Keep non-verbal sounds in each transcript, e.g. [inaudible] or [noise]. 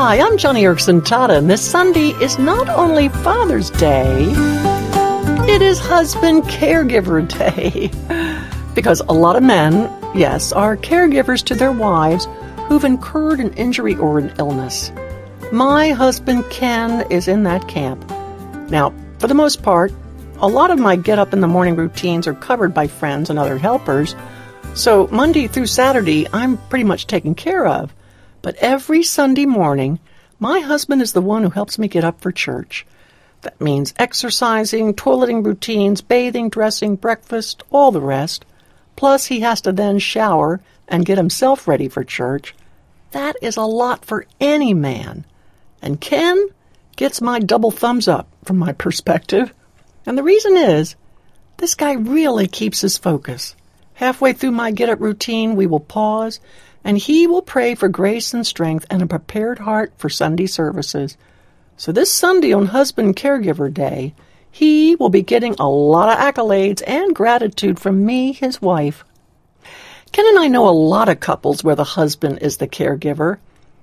Hi, I'm Joni Eareckson Tada, and this Sunday is not only Father's Day, it is Husband Caregiver Day. [laughs] because a lot of men, yes, are caregivers to their wives who've incurred an injury or an illness. My husband Ken is in that camp. Now, for the most part, a lot of my get up in the morning routines are covered by friends and other helpers, so Monday through Saturday I'm pretty much taken care of. But every Sunday morning, my husband is the one who helps me get up for church. That means exercising, toileting routines, bathing, dressing, breakfast, all the rest. Plus, he has to then shower and get himself ready for church. That is a lot for any man. And Ken gets my double thumbs up from my perspective. And the reason is, this guy really keeps his focus. Halfway through my get up routine, we will pause and he will pray for grace and strength and a prepared heart for Sunday services. So this Sunday on Husband Caregiver Day, he will be getting a lot of accolades and gratitude from me, his wife. Ken and I know a lot of couples where the husband is the caregiver.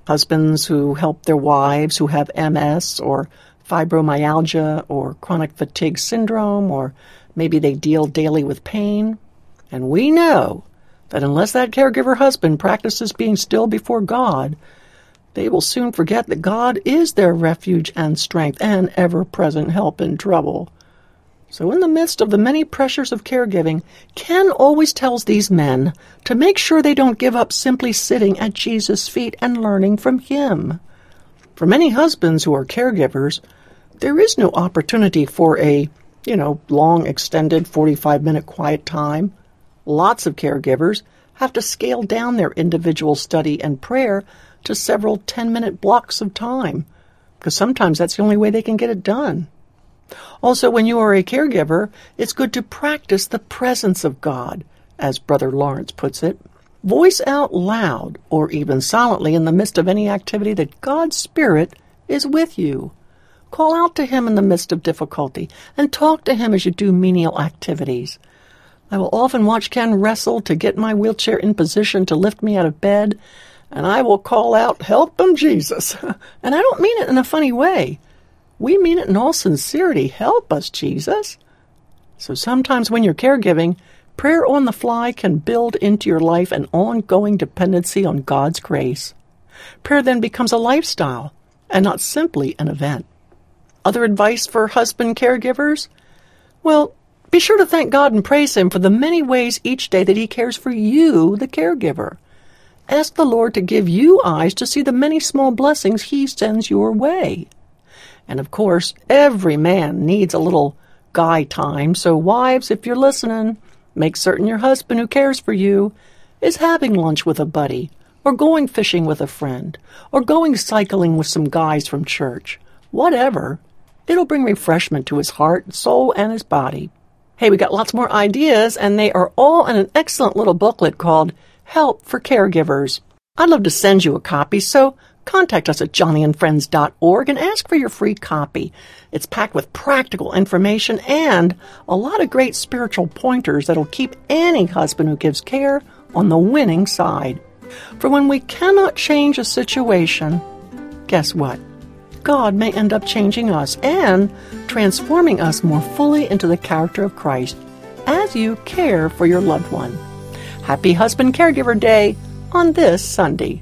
Husbands who help their wives who have MS or fibromyalgia or chronic fatigue syndrome, or maybe they deal daily with pain. And we know that unless that caregiver husband practices being still before God, they will soon forget that God is their refuge and strength and ever present help in trouble. So, in the midst of the many pressures of caregiving, Ken always tells these men to make sure they don't give up simply sitting at Jesus' feet and learning from Him. For many husbands who are caregivers, there is no opportunity for a, you know, long extended 45 minute quiet time Lots of caregivers have to scale down their individual study and prayer to several 10 minute blocks of time, because sometimes that's the only way they can get it done. Also, when you are a caregiver, it's good to practice the presence of God, as Brother Lawrence puts it. Voice out loud, or even silently in the midst of any activity that God's Spirit is with you. Call out to Him in the midst of difficulty, and talk to Him as you do menial activities. I will often watch Ken wrestle to get my wheelchair in position to lift me out of bed, and I will call out, Help him, Jesus! [laughs] and I don't mean it in a funny way. We mean it in all sincerity. Help us, Jesus! So sometimes when you're caregiving, prayer on the fly can build into your life an ongoing dependency on God's grace. Prayer then becomes a lifestyle and not simply an event. Other advice for husband caregivers? Well, be sure to thank God and praise Him for the many ways each day that He cares for you, the caregiver. Ask the Lord to give you eyes to see the many small blessings He sends your way. And of course, every man needs a little guy time, so wives, if you're listening, make certain your husband who cares for you is having lunch with a buddy, or going fishing with a friend, or going cycling with some guys from church. Whatever. It'll bring refreshment to his heart, soul, and his body. Hey, we got lots more ideas, and they are all in an excellent little booklet called Help for Caregivers. I'd love to send you a copy, so contact us at joniandfriends.org and ask for your free copy. It's packed with practical information and a lot of great spiritual pointers that'll keep any husband who gives care on the winning side. For when we cannot change a situation, guess what? God may end up changing us and transforming us more fully into the character of Christ as you care for your loved one. Happy Husband Caregiver Day on this Sunday.